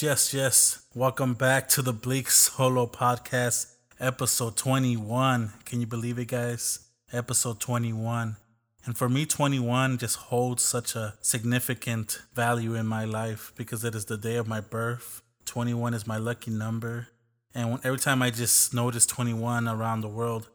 Yes, yes. Welcome back to the Bleak Solo Podcast, episode 21. Can you believe it, guys? Episode 21. And for me, 21 just holds such a significant value in my life because it is the day of my birth. 21 is my lucky number. And every time I just notice 21 around the world,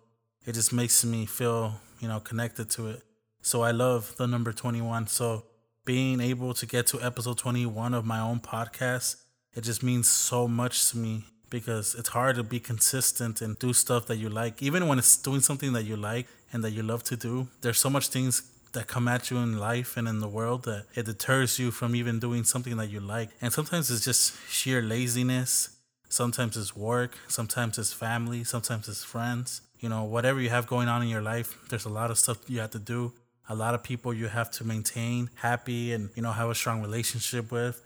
it just makes me feel, you know, connected to it. So I love the number 21. So being able to get to episode 21 of my own podcast, it just means so much to me because it's hard to be consistent and do stuff that you like. Even when it's doing something that you like and that you love to do, there's so much things that come at you in life and in the world that it deters you from even doing something that you like. And sometimes it's just sheer laziness. Sometimes it's work. Sometimes it's family. Sometimes it's friends. You know, whatever you have going on in your life, there's a lot of stuff you have to do a lot of people you have to maintain happy and you know have a strong relationship with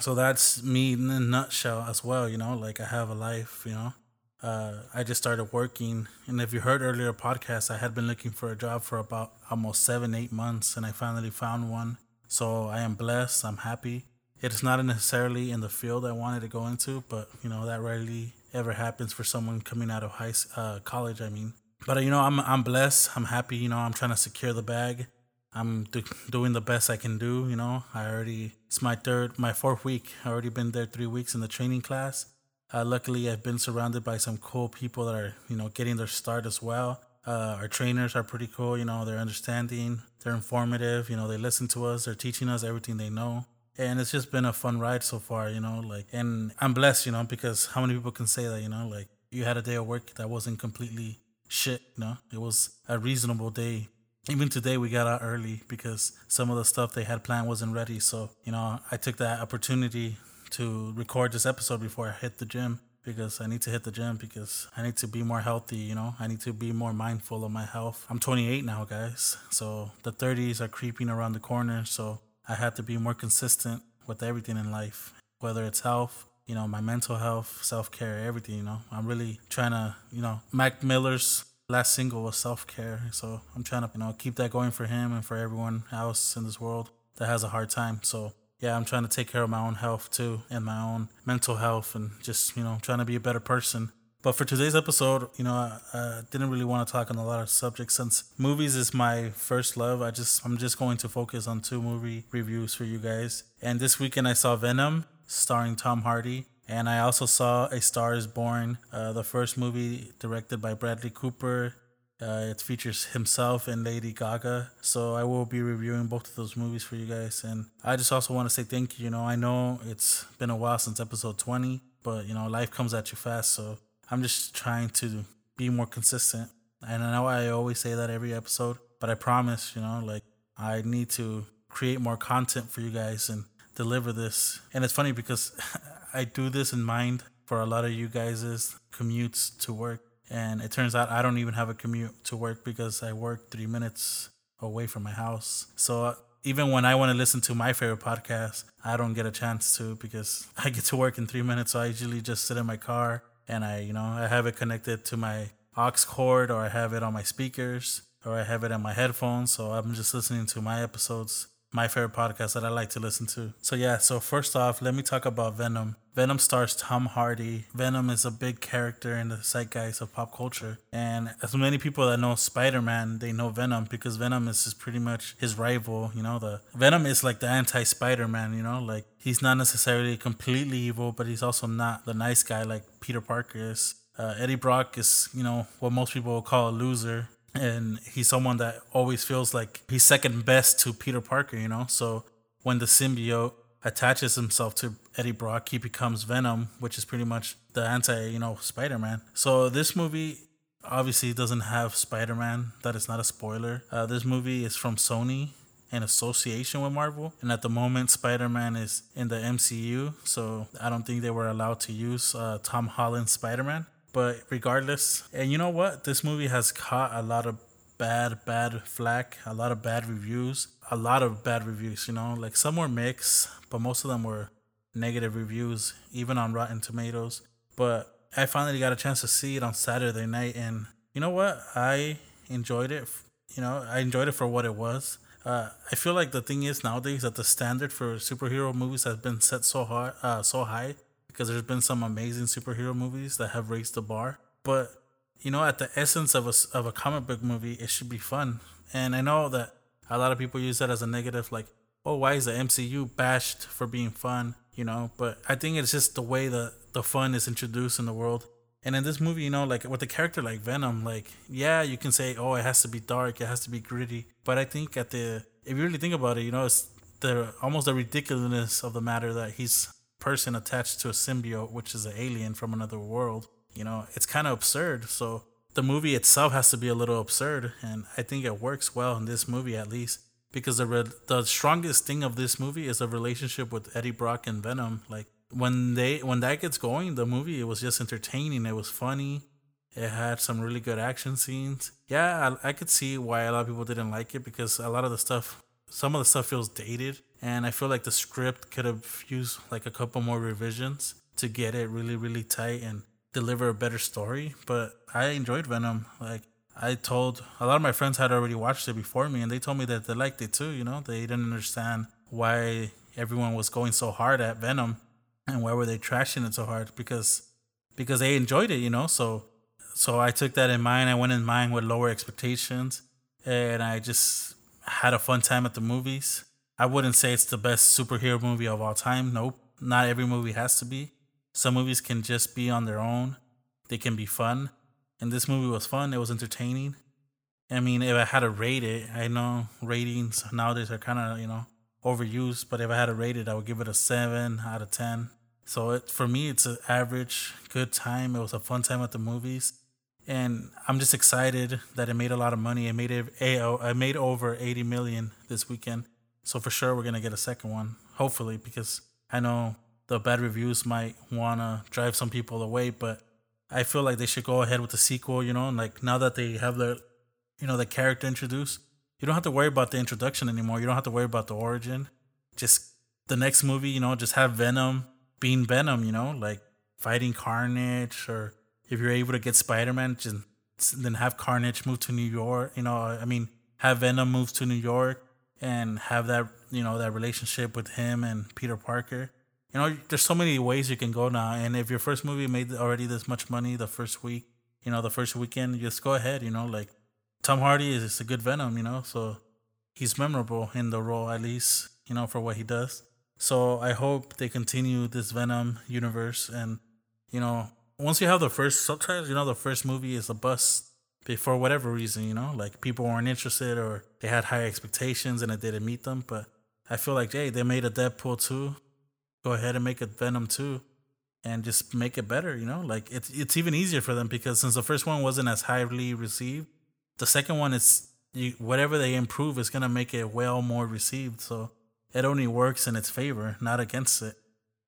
so that's me in a nutshell as well you know like i have a life you know uh, i just started working and if you heard earlier podcast i had been looking for a job for about almost seven eight months and i finally found one so i am blessed i'm happy it's not necessarily in the field i wanted to go into but you know that rarely ever happens for someone coming out of high uh, college i mean but you know, I'm I'm blessed. I'm happy. You know, I'm trying to secure the bag. I'm do, doing the best I can do. You know, I already it's my third, my fourth week. I already been there three weeks in the training class. Uh, luckily, I've been surrounded by some cool people that are you know getting their start as well. Uh, our trainers are pretty cool. You know, they're understanding, they're informative. You know, they listen to us. They're teaching us everything they know and it's just been a fun ride so far you know like and i'm blessed you know because how many people can say that you know like you had a day of work that wasn't completely shit, you know. It was a reasonable day. Even today we got out early because some of the stuff they had planned wasn't ready. So, you know, I took that opportunity to record this episode before I hit the gym because I need to hit the gym because I need to be more healthy, you know. I need to be more mindful of my health. I'm 28 now, guys. So the 30s are creeping around the corner, so I have to be more consistent with everything in life, whether it's health, you know, my mental health, self care, everything, you know. I'm really trying to, you know, Mac Miller's last single was self care. So I'm trying to, you know, keep that going for him and for everyone else in this world that has a hard time. So yeah, I'm trying to take care of my own health too and my own mental health and just, you know, trying to be a better person. But for today's episode, you know, I, I didn't really want to talk on a lot of subjects since movies is my first love. I just, I'm just going to focus on two movie reviews for you guys. And this weekend I saw Venom starring Tom Hardy. And I also saw A Star is Born, uh, the first movie directed by Bradley Cooper. Uh, it features himself and Lady Gaga. So I will be reviewing both of those movies for you guys. And I just also want to say thank you. You know, I know it's been a while since episode 20, but, you know, life comes at you fast. So I'm just trying to be more consistent. And I know I always say that every episode, but I promise, you know, like I need to create more content for you guys and deliver this. And it's funny because I do this in mind for a lot of you guys' commutes to work. And it turns out I don't even have a commute to work because I work three minutes away from my house. So uh, even when I want to listen to my favorite podcast, I don't get a chance to because I get to work in three minutes. So I usually just sit in my car and I, you know, I have it connected to my aux cord or I have it on my speakers or I have it in my headphones. So I'm just listening to my episodes my favorite podcast that I like to listen to. So yeah, so first off, let me talk about Venom. Venom stars Tom Hardy. Venom is a big character in the zeitgeist of pop culture. And as many people that know Spider-Man, they know Venom because Venom is pretty much his rival, you know, the Venom is like the anti-Spider-Man, you know, like he's not necessarily completely evil, but he's also not the nice guy like Peter Parker is. Uh, Eddie Brock is, you know, what most people would call a loser and he's someone that always feels like he's second best to Peter Parker, you know. So when the symbiote attaches himself to Eddie Brock, he becomes Venom, which is pretty much the anti, you know, Spider-Man. So this movie obviously doesn't have Spider-Man. That is not a spoiler. Uh, this movie is from Sony in association with Marvel, and at the moment, Spider-Man is in the MCU, so I don't think they were allowed to use uh, Tom Holland's Spider-Man. But regardless, and you know what? This movie has caught a lot of bad, bad flack, a lot of bad reviews, a lot of bad reviews, you know, like some were mixed, but most of them were negative reviews, even on Rotten Tomatoes. But I finally got a chance to see it on Saturday night, and you know what? I enjoyed it. You know, I enjoyed it for what it was. uh, I feel like the thing is nowadays that the standard for superhero movies has been set so hard, uh, so high because there's been some amazing superhero movies that have raised the bar. But you know, at the essence of a of a comic book movie, it should be fun. And I know that a lot of people use that as a negative, like, oh, why is the MCU bashed for being fun? You know, but I think it's just the way the the fun is introduced in the world. And in this movie, you know, like with a character like Venom, like yeah, you can say, oh, it has to be dark, it has to be gritty. But I think at the if you really think about it, you know, it's the almost the ridiculousness of the matter that he's person attached to a symbiote, which is an alien from another world. You know, it's kind of absurd. So the movie itself has to be a little absurd, and I think it works well in this movie at least because the re- the strongest thing of this movie is the relationship with Eddie Brock and Venom. Like when they when that gets going, the movie it was just entertaining. It was funny. It had some really good action scenes. Yeah, I, I could see why a lot of people didn't like it because a lot of the stuff, some of the stuff feels dated, and I feel like the script could have used like a couple more revisions to get it really really tight and deliver a better story. But I enjoyed Venom. Like I told a lot of my friends had already watched it before me, and they told me that they liked it too. You know, they didn't understand why everyone was going so hard at Venom and why were they trashing it so hard because because they enjoyed it. You know, so so I took that in mind. I went in mind with lower expectations, and I just had a fun time at the movies. I wouldn't say it's the best superhero movie of all time. Nope, not every movie has to be. Some movies can just be on their own. They can be fun and this movie was fun. It was entertaining. I mean, if I had to rate it, I know ratings nowadays are kind of you know overused, but if I had to rate it, I would give it a seven out of ten. So it, for me, it's an average, good time. It was a fun time at the movies, and I'm just excited that it made a lot of money. It made it, I made over 80 million this weekend. So for sure, we're gonna get a second one, hopefully, because I know the bad reviews might wanna drive some people away, but I feel like they should go ahead with the sequel, you know, and like now that they have the, you know, the character introduced, you don't have to worry about the introduction anymore. You don't have to worry about the origin. Just the next movie, you know, just have Venom being Venom, you know, like fighting Carnage, or if you're able to get Spider Man, just then have Carnage move to New York. You know, I mean, have Venom move to New York and have that, you know, that relationship with him and Peter Parker you know, there's so many ways you can go now. And if your first movie made already this much money the first week, you know, the first weekend, just go ahead. You know, like Tom Hardy is a good Venom. You know, so he's memorable in the role at least. You know, for what he does. So I hope they continue this Venom universe. And you know, once you have the first subtitles, you know, the first movie is a bust. For whatever reason, you know, like people weren't interested or they had high expectations and it didn't meet them. But I feel like, hey, they made a Deadpool 2 go ahead and make a Venom 2 and just make it better, you know? Like it's it's even easier for them because since the first one wasn't as highly received, the second one is you, whatever they improve is going to make it well more received. So it only works in its favor, not against it.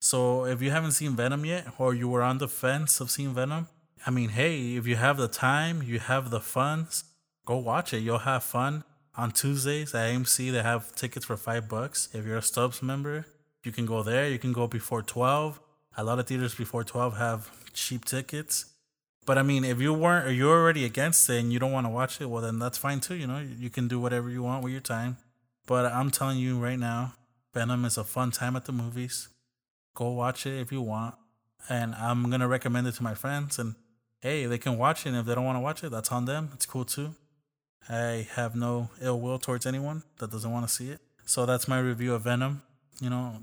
So if you haven't seen Venom yet or you were on the fence of seeing Venom, I mean, hey, if you have the time, you have the funds, go watch it. You'll have fun. On Tuesdays at AMC, they have tickets for five bucks. If you're a Stubs member, you can go there. You can go before 12. A lot of theaters before 12 have cheap tickets. But I mean, if you weren't or you're already against it and you don't want to watch it, well, then that's fine too. You know, you can do whatever you want with your time. But I'm telling you right now, Venom is a fun time at the movies. Go watch it if you want. And I'm going to recommend it to my friends. And hey, they can watch it. And if they don't want to watch it, that's on them. It's cool too. I have no ill will towards anyone that doesn't want to see it. So that's my review of Venom. You know,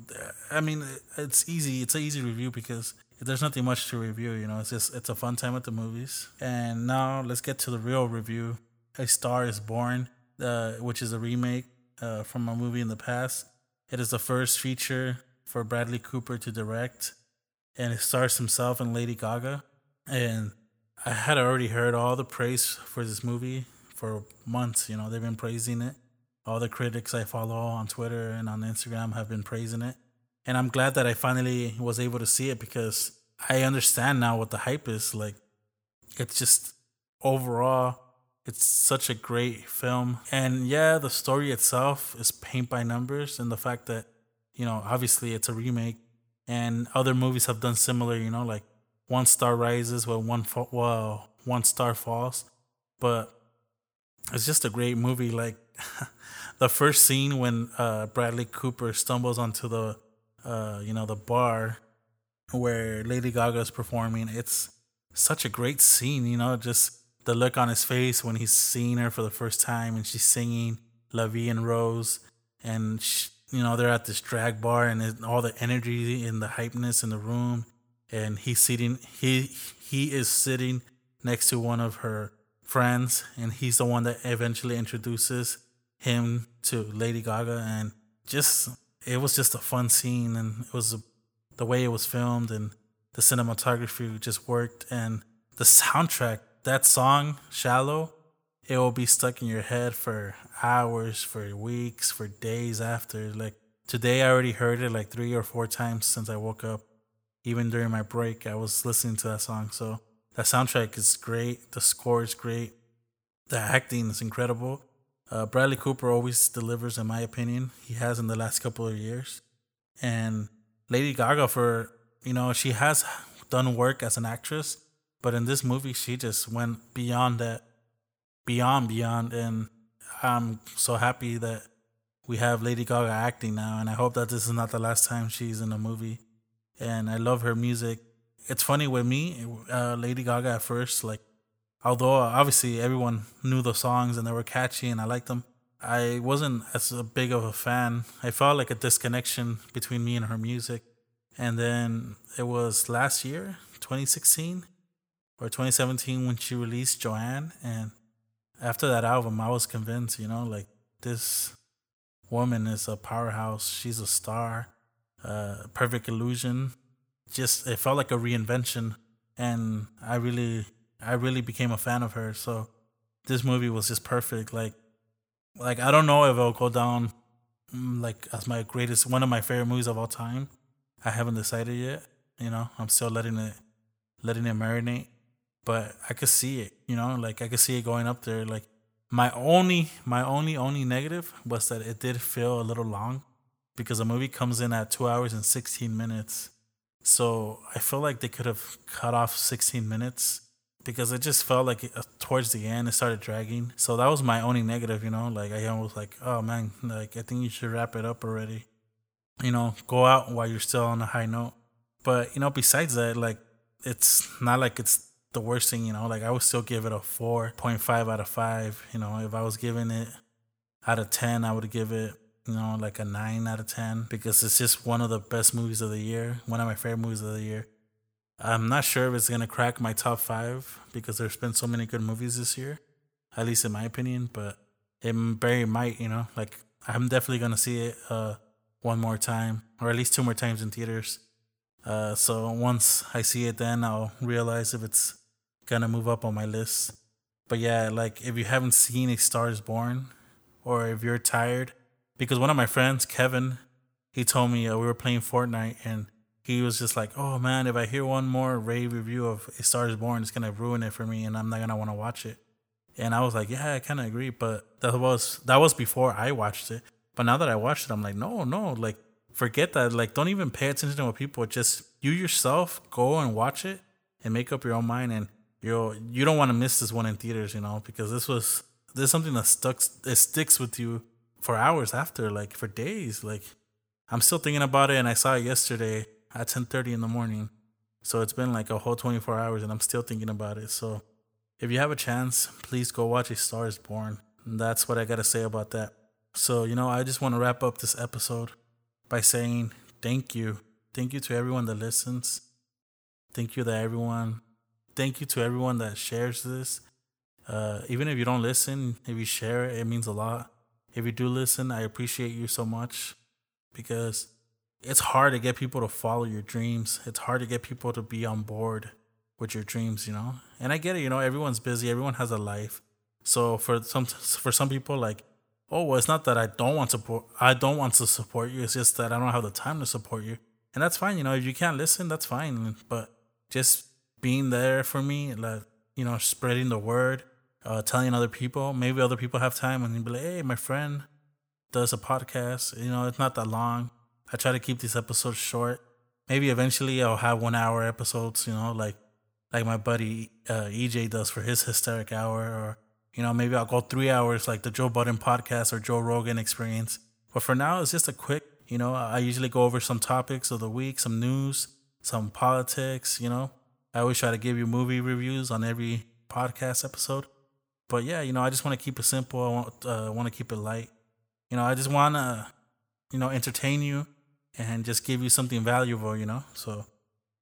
I mean, it's easy. It's an easy review because there's nothing much to review. You know, it's just it's a fun time at the movies. And now let's get to the real review. A Star Is Born, uh, which is a remake uh, from a movie in the past. It is the first feature for Bradley Cooper to direct, and it stars himself and Lady Gaga. And I had already heard all the praise for this movie for months. You know, they've been praising it all the critics I follow on Twitter and on Instagram have been praising it. And I'm glad that I finally was able to see it because I understand now what the hype is. Like, it's just overall, it's such a great film. And yeah, the story itself is paint by numbers, and the fact that, you know, obviously it's a remake, and other movies have done similar, you know, like One Star Rises, where one, well, one star falls. But it's just a great movie. Like the first scene when uh, Bradley Cooper stumbles onto the, uh, you know, the bar where Lady Gaga is performing. It's such a great scene, you know, just the look on his face when he's seeing her for the first time and she's singing La Vie en Rose, and she, you know they're at this drag bar and all the energy and the hypeness in the room, and he's sitting he he is sitting next to one of her friends, and he's the one that eventually introduces him to Lady Gaga, and just it was just a fun scene, and it was a, the way it was filmed, and the cinematography just worked, and the soundtrack. That song, "Shallow," it will be stuck in your head for hours, for weeks, for days after. Like today, I already heard it like three or four times since I woke up. Even during my break, I was listening to that song. So that soundtrack is great. The score is great. The acting is incredible. Uh, Bradley Cooper always delivers, in my opinion. He has in the last couple of years. And Lady Gaga, for, you know, she has done work as an actress, but in this movie, she just went beyond that beyond beyond and i'm so happy that we have lady gaga acting now and i hope that this is not the last time she's in a movie. And i love her music. It's funny with me uh, lady gaga at first like although obviously everyone knew the songs and they were catchy and i liked them i wasn't as big of a fan. I felt like a disconnection between me and her music. And then it was last year 2016 or 2017 when she released joanne and after that album, I was convinced, you know, like this woman is a powerhouse. She's a star. Uh, Perfect Illusion. Just it felt like a reinvention, and I really, I really became a fan of her. So this movie was just perfect. Like, like I don't know if it'll go down mm, like as my greatest, one of my favorite movies of all time. I haven't decided yet. You know, I'm still letting it, letting it marinate but I could see it, you know, like I could see it going up there. Like my only, my only, only negative was that it did feel a little long because the movie comes in at two hours and 16 minutes. So I feel like they could have cut off 16 minutes because it just felt like it, uh, towards the end it started dragging. So that was my only negative, you know, like I was like, oh man, like I think you should wrap it up already. You know, go out while you're still on a high note. But, you know, besides that, like it's not like it's the worst thing, you know, like I would still give it a 4.5 out of 5. You know, if I was giving it out of 10, I would give it, you know, like a 9 out of 10 because it's just one of the best movies of the year, one of my favorite movies of the year. I'm not sure if it's going to crack my top 5 because there's been so many good movies this year, at least in my opinion, but it very might, you know, like I'm definitely going to see it uh, one more time or at least two more times in theaters. Uh, so once I see it, then I'll realize if it's gonna move up on my list. But yeah, like if you haven't seen A Star Is Born, or if you're tired, because one of my friends, Kevin, he told me uh, we were playing Fortnite and he was just like, "Oh man, if I hear one more rave review of A Star Is Born, it's gonna ruin it for me, and I'm not gonna want to watch it." And I was like, "Yeah, I kind of agree," but that was that was before I watched it. But now that I watched it, I'm like, "No, no, like forget that. Like, don't even pay attention to what people. Just you yourself go and watch it and make up your own mind. And you you don't want to miss this one in theaters, you know, because this was this is something that stuck it sticks with you for hours after, like for days. Like I'm still thinking about it, and I saw it yesterday at 10:30 in the morning. So it's been like a whole 24 hours, and I'm still thinking about it. So if you have a chance, please go watch A Star Is Born. And that's what I gotta say about that. So you know, I just want to wrap up this episode by saying thank you, thank you to everyone that listens. Thank you that everyone thank you to everyone that shares this. Uh, even if you don't listen, if you share it, it means a lot. If you do listen, I appreciate you so much because it's hard to get people to follow your dreams. It's hard to get people to be on board with your dreams, you know. And I get it, you know, everyone's busy, everyone has a life. So for some for some people like, oh, well, it's not that I don't want to support I don't want to support you. It's just that I don't have the time to support you. And that's fine, you know, if you can't listen, that's fine. But just being there for me, like you know, spreading the word, uh, telling other people. Maybe other people have time and be like, "Hey, my friend does a podcast. You know, it's not that long. I try to keep these episodes short. Maybe eventually I'll have one hour episodes. You know, like like my buddy uh, EJ does for his hysteric hour, or You know, maybe I'll go three hours like the Joe Budden podcast or Joe Rogan experience. But for now, it's just a quick, you know, I usually go over some topics of the week, some news, some politics, you know. I always try to give you movie reviews on every podcast episode. But yeah, you know, I just want to keep it simple. I want, uh, want to keep it light. You know, I just want to, you know, entertain you and just give you something valuable, you know. So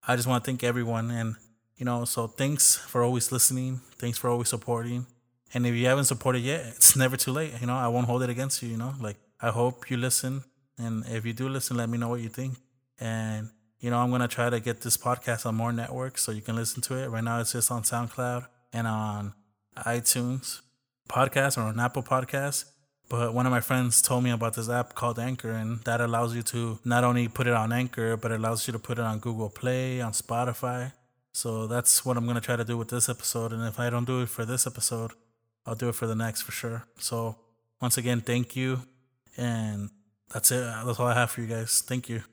I just want to thank everyone. And, you know, so thanks for always listening. Thanks for always supporting. And if you haven't supported yet, it's never too late. You know, I won't hold it against you. You know, like I hope you listen, and if you do listen, let me know what you think. And you know, I'm gonna try to get this podcast on more networks so you can listen to it. Right now, it's just on SoundCloud and on iTunes podcast or on Apple Podcasts. But one of my friends told me about this app called Anchor, and that allows you to not only put it on Anchor, but it allows you to put it on Google Play, on Spotify. So that's what I'm gonna try to do with this episode. And if I don't do it for this episode, I'll do it for the next for sure. So once again, thank you. And that's it. That's all I have for you guys. Thank you.